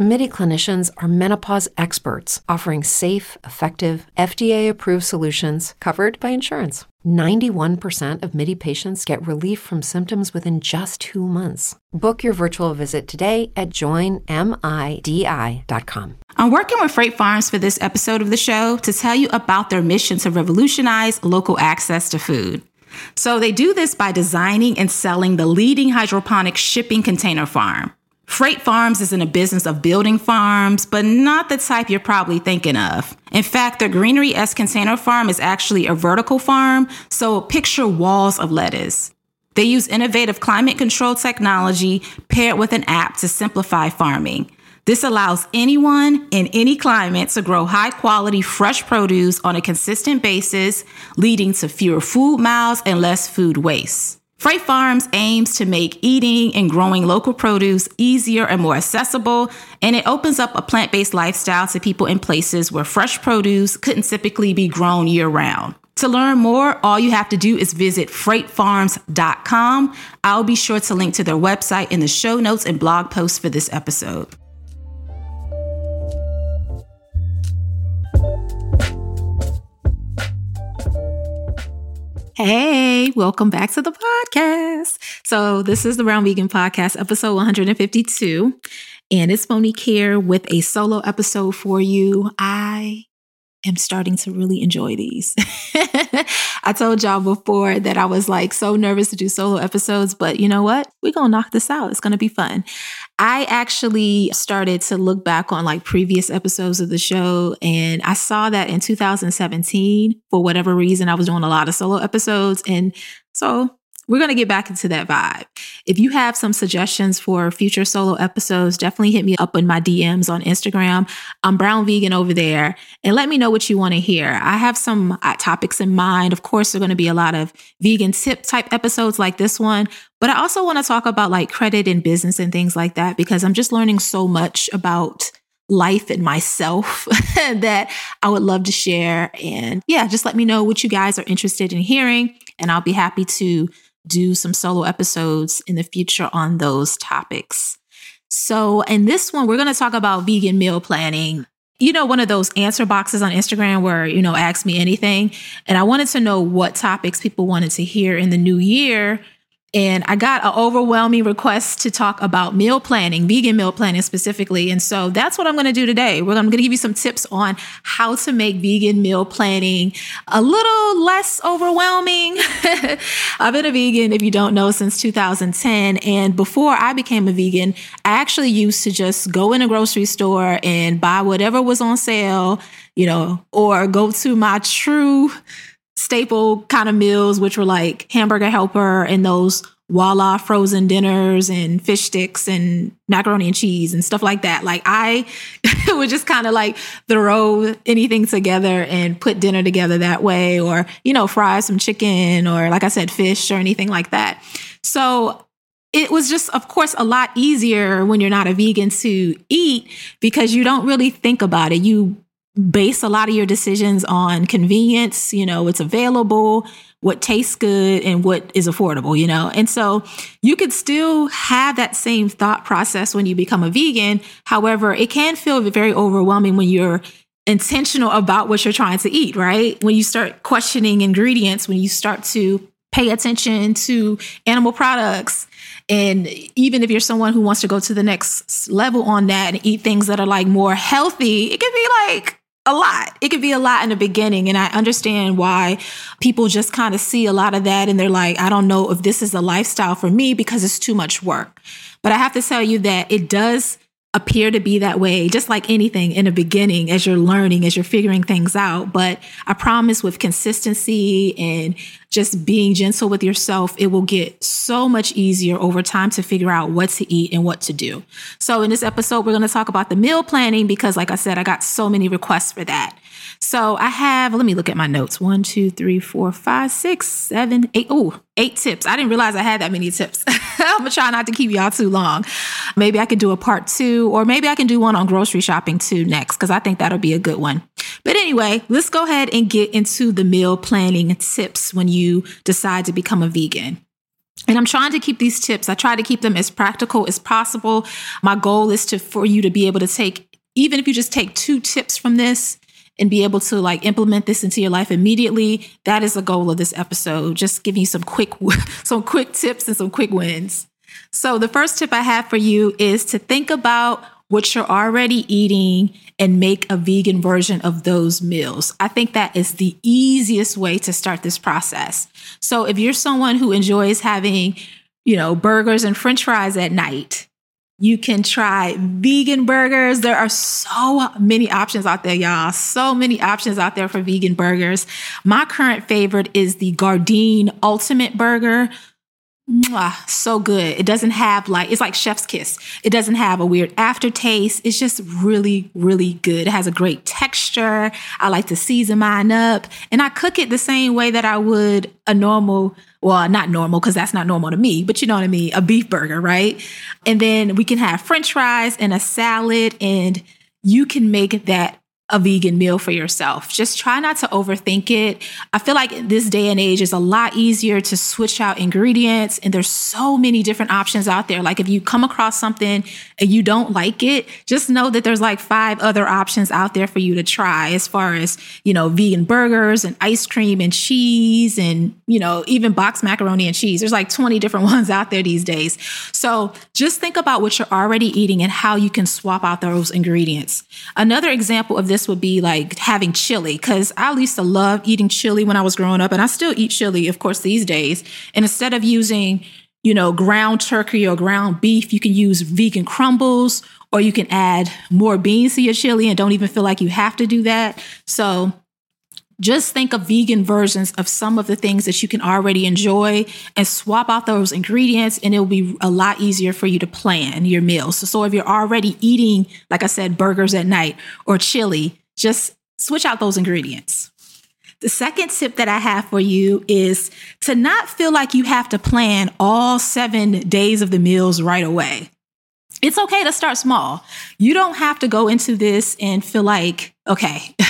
MIDI clinicians are menopause experts offering safe, effective, FDA approved solutions covered by insurance. 91% of MIDI patients get relief from symptoms within just two months. Book your virtual visit today at joinmidi.com. I'm working with Freight Farms for this episode of the show to tell you about their mission to revolutionize local access to food. So they do this by designing and selling the leading hydroponic shipping container farm. Freight Farms is in a business of building farms, but not the type you're probably thinking of. In fact, their Greenery S Container Farm is actually a vertical farm, so picture walls of lettuce. They use innovative climate control technology paired with an app to simplify farming. This allows anyone in any climate to grow high quality fresh produce on a consistent basis, leading to fewer food miles and less food waste. Freight Farms aims to make eating and growing local produce easier and more accessible, and it opens up a plant based lifestyle to people in places where fresh produce couldn't typically be grown year round. To learn more, all you have to do is visit freightfarms.com. I'll be sure to link to their website in the show notes and blog posts for this episode. Hey, welcome back to the podcast. So, this is the Brown Vegan Podcast, episode 152. And it's Monique here with a solo episode for you. I am starting to really enjoy these. I told y'all before that I was like so nervous to do solo episodes, but you know what? We're going to knock this out. It's going to be fun. I actually started to look back on like previous episodes of the show, and I saw that in 2017, for whatever reason, I was doing a lot of solo episodes. And so we're going to get back into that vibe. If you have some suggestions for future solo episodes, definitely hit me up in my DMs on Instagram. I'm Brown Vegan over there and let me know what you want to hear. I have some uh, topics in mind. Of course, there are going to be a lot of vegan tip type episodes like this one, but I also want to talk about like credit and business and things like that because I'm just learning so much about life and myself that I would love to share. And yeah, just let me know what you guys are interested in hearing, and I'll be happy to do some solo episodes in the future on those topics. So, in this one, we're going to talk about vegan meal planning. You know, one of those answer boxes on Instagram where, you know, ask me anything. And I wanted to know what topics people wanted to hear in the new year and I got an overwhelming request to talk about meal planning, vegan meal planning specifically. And so that's what I'm going to do today. We're going to give you some tips on how to make vegan meal planning a little less overwhelming. I've been a vegan, if you don't know, since 2010. And before I became a vegan, I actually used to just go in a grocery store and buy whatever was on sale, you know, or go to my true staple kind of meals, which were like hamburger helper and those Voila frozen dinners and fish sticks and macaroni and cheese and stuff like that. Like I would just kind of like throw anything together and put dinner together that way, or, you know, fry some chicken or, like I said, fish or anything like that. So it was just, of course, a lot easier when you're not a vegan to eat because you don't really think about it. You base a lot of your decisions on convenience, you know, what's available, what tastes good, and what is affordable, you know? And so you could still have that same thought process when you become a vegan. However, it can feel very overwhelming when you're intentional about what you're trying to eat, right? When you start questioning ingredients, when you start to pay attention to animal products. And even if you're someone who wants to go to the next level on that and eat things that are like more healthy, it can be like a lot. It could be a lot in the beginning. And I understand why people just kind of see a lot of that and they're like, I don't know if this is a lifestyle for me because it's too much work. But I have to tell you that it does appear to be that way, just like anything in the beginning as you're learning, as you're figuring things out. But I promise with consistency and just being gentle with yourself, it will get so much easier over time to figure out what to eat and what to do. So in this episode, we're going to talk about the meal planning because, like I said, I got so many requests for that. So I have, let me look at my notes. One, two, three, four, five, six, seven, eight. Oh, eight tips. I didn't realize I had that many tips. I'm gonna try not to keep y'all too long. Maybe I could do a part two, or maybe I can do one on grocery shopping too next, because I think that'll be a good one. But anyway, let's go ahead and get into the meal planning tips when you decide to become a vegan. And I'm trying to keep these tips. I try to keep them as practical as possible. My goal is to for you to be able to take even if you just take two tips from this and be able to like implement this into your life immediately. That is the goal of this episode. Just giving you some quick some quick tips and some quick wins. So the first tip I have for you is to think about what you're already eating and make a vegan version of those meals. I think that is the easiest way to start this process. So if you're someone who enjoys having, you know, burgers and french fries at night, you can try vegan burgers. There are so many options out there, y'all. So many options out there for vegan burgers. My current favorite is the Gardein Ultimate Burger. Mwah, so good. It doesn't have like, it's like chef's kiss. It doesn't have a weird aftertaste. It's just really, really good. It has a great texture. I like to season mine up and I cook it the same way that I would a normal, well, not normal because that's not normal to me, but you know what I mean? A beef burger, right? And then we can have french fries and a salad and you can make that a vegan meal for yourself. Just try not to overthink it. I feel like this day and age is a lot easier to switch out ingredients and there's so many different options out there. Like if you come across something and you don't like it, just know that there's like five other options out there for you to try as far as, you know, vegan burgers and ice cream and cheese and, you know, even boxed macaroni and cheese. There's like 20 different ones out there these days. So just think about what you're already eating and how you can swap out those ingredients. Another example of this this would be like having chili because I used to love eating chili when I was growing up, and I still eat chili, of course, these days. And instead of using, you know, ground turkey or ground beef, you can use vegan crumbles, or you can add more beans to your chili and don't even feel like you have to do that. So just think of vegan versions of some of the things that you can already enjoy and swap out those ingredients, and it'll be a lot easier for you to plan your meals. So, so if you're already eating, like I said, burgers at night or chili, just switch out those ingredients. The second tip that I have for you is to not feel like you have to plan all seven days of the meals right away it's okay to start small. You don't have to go into this and feel like, okay,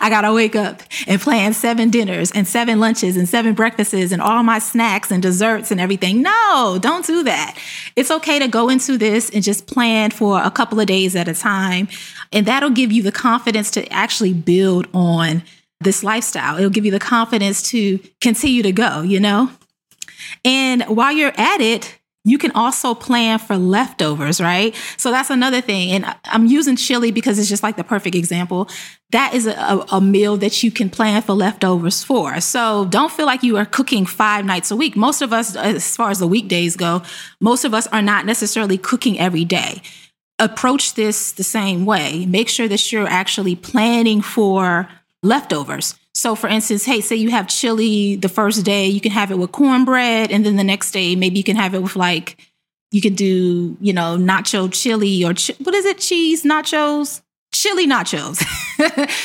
I got to wake up and plan seven dinners and seven lunches and seven breakfasts and all my snacks and desserts and everything. No, don't do that. It's okay to go into this and just plan for a couple of days at a time. And that'll give you the confidence to actually build on this lifestyle. It'll give you the confidence to continue to go, you know? And while you're at it, you can also plan for leftovers, right? So that's another thing. And I'm using chili because it's just like the perfect example. That is a, a, meal that you can plan for leftovers for. So don't feel like you are cooking five nights a week. Most of us, as far as the weekdays go, most of us are not necessarily cooking every day. Approach this the same way. Make sure that you're actually planning for leftovers. So, for instance, hey, say you have chili the first day, you can have it with cornbread, and then the next day, maybe you can have it with like, you could do, you know, nacho chili or what is it, cheese nachos? Chili nachos.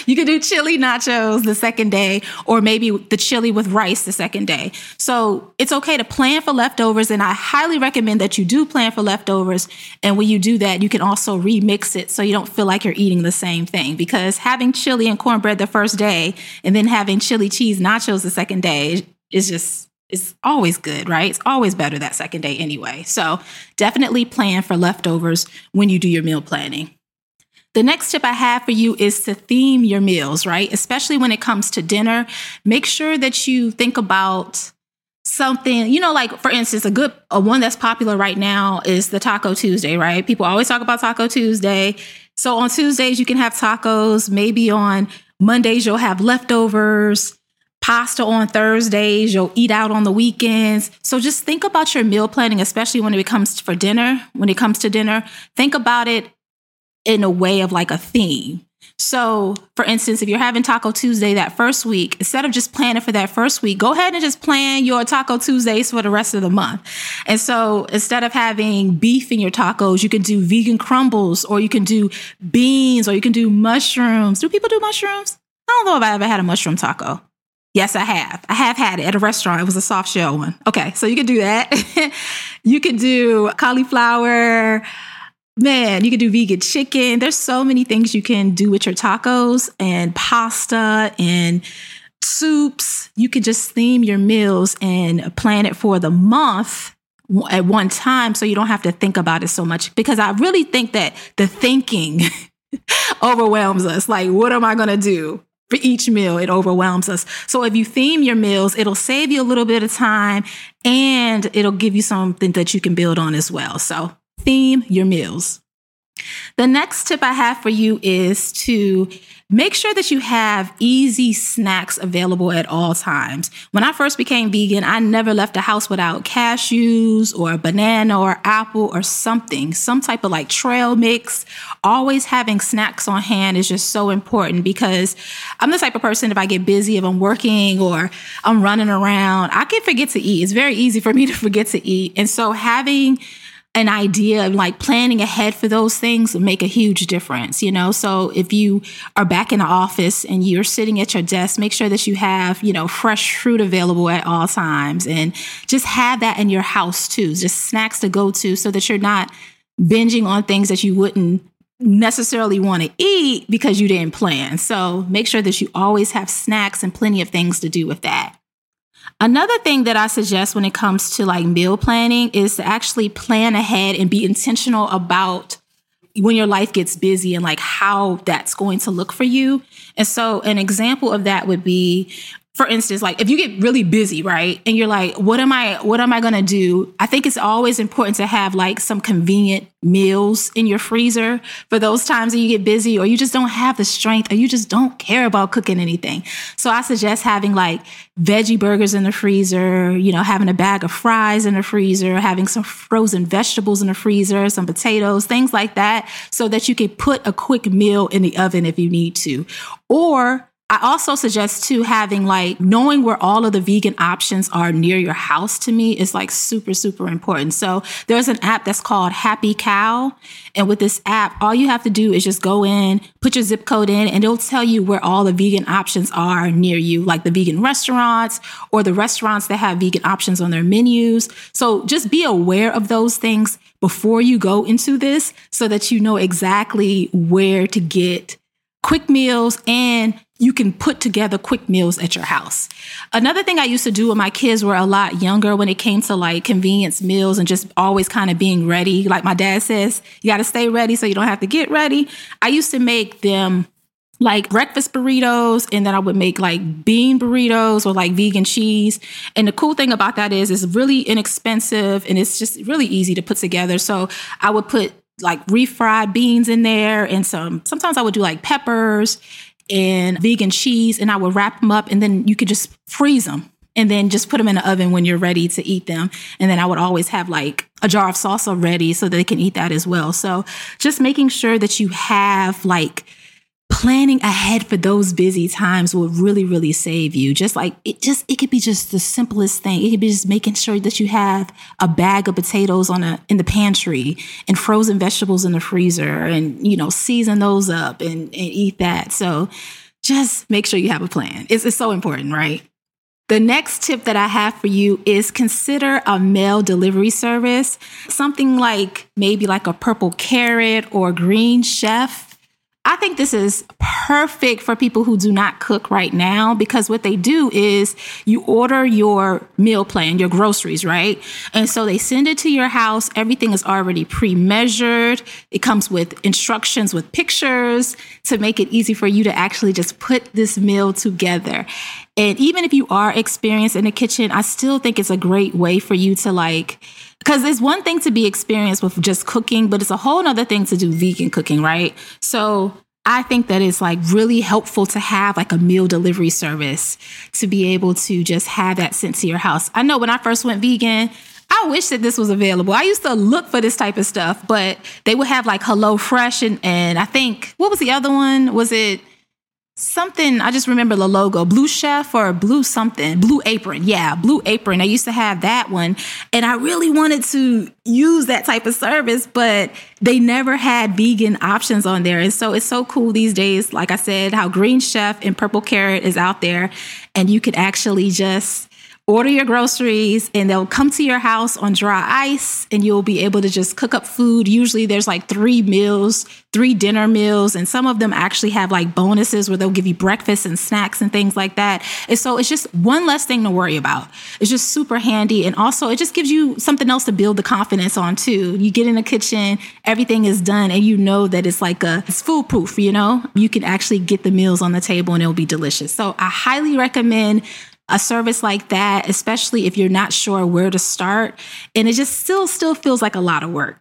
you can do chili nachos the second day, or maybe the chili with rice the second day. So it's okay to plan for leftovers. And I highly recommend that you do plan for leftovers. And when you do that, you can also remix it so you don't feel like you're eating the same thing. Because having chili and cornbread the first day and then having chili cheese nachos the second day is just it's always good, right? It's always better that second day anyway. So definitely plan for leftovers when you do your meal planning. The next tip I have for you is to theme your meals, right? Especially when it comes to dinner. Make sure that you think about something, you know, like for instance, a good a one that's popular right now is the Taco Tuesday, right? People always talk about Taco Tuesday. So on Tuesdays you can have tacos, maybe on Mondays you'll have leftovers, pasta on Thursdays, you'll eat out on the weekends. So just think about your meal planning, especially when it comes for dinner, when it comes to dinner. Think about it in a way of like a theme. So, for instance, if you're having Taco Tuesday that first week, instead of just planning for that first week, go ahead and just plan your Taco Tuesdays for the rest of the month. And so, instead of having beef in your tacos, you can do vegan crumbles or you can do beans or you can do mushrooms. Do people do mushrooms? I don't know if I ever had a mushroom taco. Yes, I have. I have had it at a restaurant. It was a soft shell one. Okay, so you can do that. you can do cauliflower. Man, you can do vegan chicken. There's so many things you can do with your tacos and pasta and soups. You can just theme your meals and plan it for the month at one time so you don't have to think about it so much because I really think that the thinking overwhelms us. Like, what am I going to do? For each meal, it overwhelms us. So, if you theme your meals, it'll save you a little bit of time and it'll give you something that you can build on as well. So, theme your meals. The next tip I have for you is to make sure that you have easy snacks available at all times. When I first became vegan, I never left the house without cashews or a banana or apple or something, some type of like trail mix. Always having snacks on hand is just so important because I'm the type of person, if I get busy, if I'm working or I'm running around, I can forget to eat. It's very easy for me to forget to eat. And so having an idea of like planning ahead for those things make a huge difference, you know? So if you are back in the office and you're sitting at your desk, make sure that you have, you know, fresh fruit available at all times and just have that in your house too, just snacks to go to so that you're not binging on things that you wouldn't necessarily want to eat because you didn't plan. So make sure that you always have snacks and plenty of things to do with that. Another thing that I suggest when it comes to like meal planning is to actually plan ahead and be intentional about when your life gets busy and like how that's going to look for you. And so an example of that would be for instance, like if you get really busy, right? And you're like, what am I what am I going to do? I think it's always important to have like some convenient meals in your freezer for those times that you get busy or you just don't have the strength or you just don't care about cooking anything. So I suggest having like veggie burgers in the freezer, you know, having a bag of fries in the freezer, having some frozen vegetables in the freezer, some potatoes, things like that so that you can put a quick meal in the oven if you need to. Or I also suggest too having like knowing where all of the vegan options are near your house to me is like super, super important. So there's an app that's called Happy Cow. And with this app, all you have to do is just go in, put your zip code in, and it'll tell you where all the vegan options are near you, like the vegan restaurants or the restaurants that have vegan options on their menus. So just be aware of those things before you go into this so that you know exactly where to get quick meals and you can put together quick meals at your house. Another thing I used to do when my kids were a lot younger when it came to like convenience meals and just always kind of being ready. Like my dad says, you got to stay ready so you don't have to get ready. I used to make them like breakfast burritos and then I would make like bean burritos or like vegan cheese. And the cool thing about that is it's really inexpensive and it's just really easy to put together. So I would put like refried beans in there and some sometimes I would do like peppers and vegan cheese and I would wrap them up and then you could just freeze them and then just put them in the oven when you're ready to eat them. And then I would always have like a jar of salsa ready so they can eat that as well. So just making sure that you have like planning ahead for those busy times will really really save you. Just like it just it could be just the simplest thing. It could be just making sure that you have a bag of potatoes on a in the pantry and frozen vegetables in the freezer and you know season those up and, and eat that. So just make sure you have a plan. It's, it's so important right? The next tip that I have for you is consider a mail delivery service, something like maybe like a purple carrot or green chef I think this is perfect for people who do not cook right now because what they do is you order your meal plan, your groceries, right? And so they send it to your house. Everything is already pre measured. It comes with instructions with pictures to make it easy for you to actually just put this meal together. And even if you are experienced in the kitchen, I still think it's a great way for you to like, because it's one thing to be experienced with just cooking, but it's a whole other thing to do vegan cooking, right? So I think that it's like really helpful to have like a meal delivery service to be able to just have that sent to your house. I know when I first went vegan, I wish that this was available. I used to look for this type of stuff, but they would have like Hello Fresh and, and I think what was the other one? Was it something. I just remember the logo, Blue Chef or Blue something, Blue Apron. Yeah, Blue Apron. I used to have that one, and I really wanted to use that type of service, but they never had vegan options on there. And so it's so cool these days. Like I said, how Green Chef and Purple Carrot is out there, and you could actually just order your groceries and they'll come to your house on dry ice and you'll be able to just cook up food. Usually there's like three meals, three dinner meals, and some of them actually have like bonuses where they'll give you breakfast and snacks and things like that. And so it's just one less thing to worry about. It's just super handy. And also it just gives you something else to build the confidence on too. You get in the kitchen, everything is done, and you know that it's like a it's foolproof, you know? You can actually get the meals on the table and it'll be delicious. So I highly recommend a service like that, especially if you're not sure where to start and it just still still feels like a lot of work.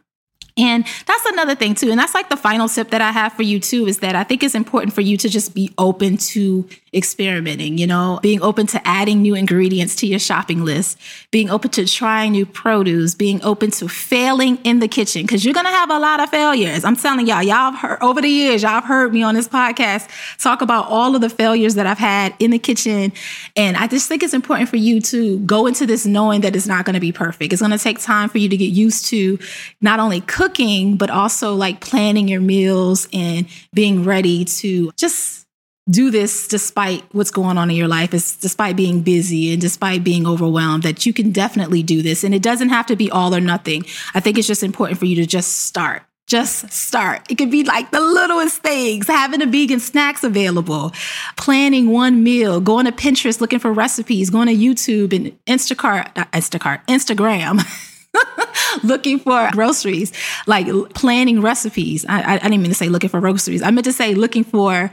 And that's another thing too. And that's like the final tip that I have for you too is that I think it's important for you to just be open to experimenting, you know, being open to adding new ingredients to your shopping list, being open to trying new produce, being open to failing in the kitchen because you're going to have a lot of failures. I'm telling y'all, y'all have heard over the years, y'all have heard me on this podcast talk about all of the failures that I've had in the kitchen. And I just think it's important for you to go into this knowing that it's not going to be perfect. It's going to take time for you to get used to not only cooking, but also like planning your meals and being ready to just do this despite what's going on in your life, is despite being busy and despite being overwhelmed, that you can definitely do this. And it doesn't have to be all or nothing. I think it's just important for you to just start. Just start. It could be like the littlest things, having a vegan snacks available, planning one meal, going to Pinterest looking for recipes, going to YouTube and Instacart, Instacart, Instagram. looking for groceries, like planning recipes. I, I, I didn't mean to say looking for groceries. I meant to say looking for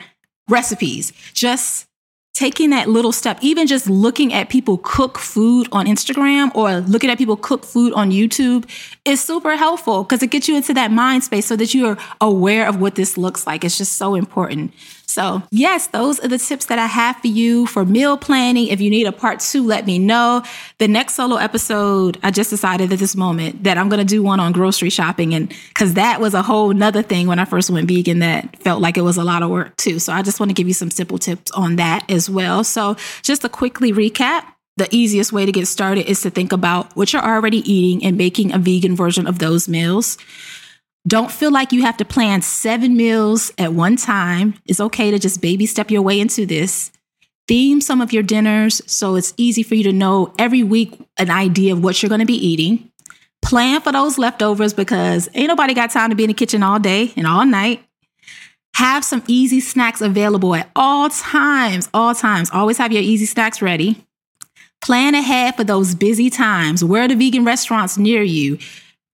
recipes, just taking that little step, even just looking at people cook food on Instagram or looking at people cook food on YouTube is super helpful because it gets you into that mind space so that you are aware of what this looks like. It's just so important. So, yes, those are the tips that I have for you for meal planning. If you need a part two, let me know. The next solo episode, I just decided at this moment that I'm going to do one on grocery shopping. And because that was a whole nother thing when I first went vegan that felt like it was a lot of work too. So, I just want to give you some simple tips on that as well. So, just to quickly recap, the easiest way to get started is to think about what you're already eating and making a vegan version of those meals. Don't feel like you have to plan seven meals at one time. It's okay to just baby step your way into this. Theme some of your dinners so it's easy for you to know every week an idea of what you're going to be eating. Plan for those leftovers because ain't nobody got time to be in the kitchen all day and all night. Have some easy snacks available at all times, all times. Always have your easy snacks ready. Plan ahead for those busy times. Where are the vegan restaurants near you?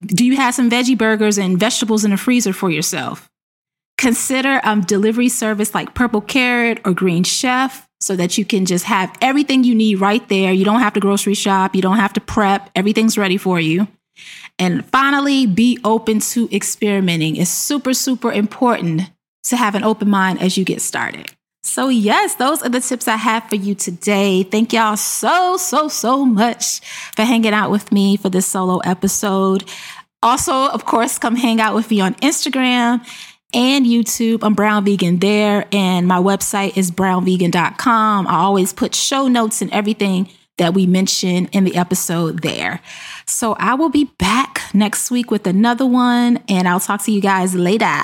Do you have some veggie burgers and vegetables in the freezer for yourself? Consider a um, delivery service like Purple Carrot or Green Chef so that you can just have everything you need right there. You don't have to grocery shop, you don't have to prep, everything's ready for you. And finally, be open to experimenting. It's super, super important to have an open mind as you get started. So, yes, those are the tips I have for you today. Thank y'all so, so, so much for hanging out with me for this solo episode. Also, of course, come hang out with me on Instagram and YouTube. I'm Brown Vegan there, and my website is brownvegan.com. I always put show notes and everything that we mention in the episode there. So I will be back next week with another one, and I'll talk to you guys later.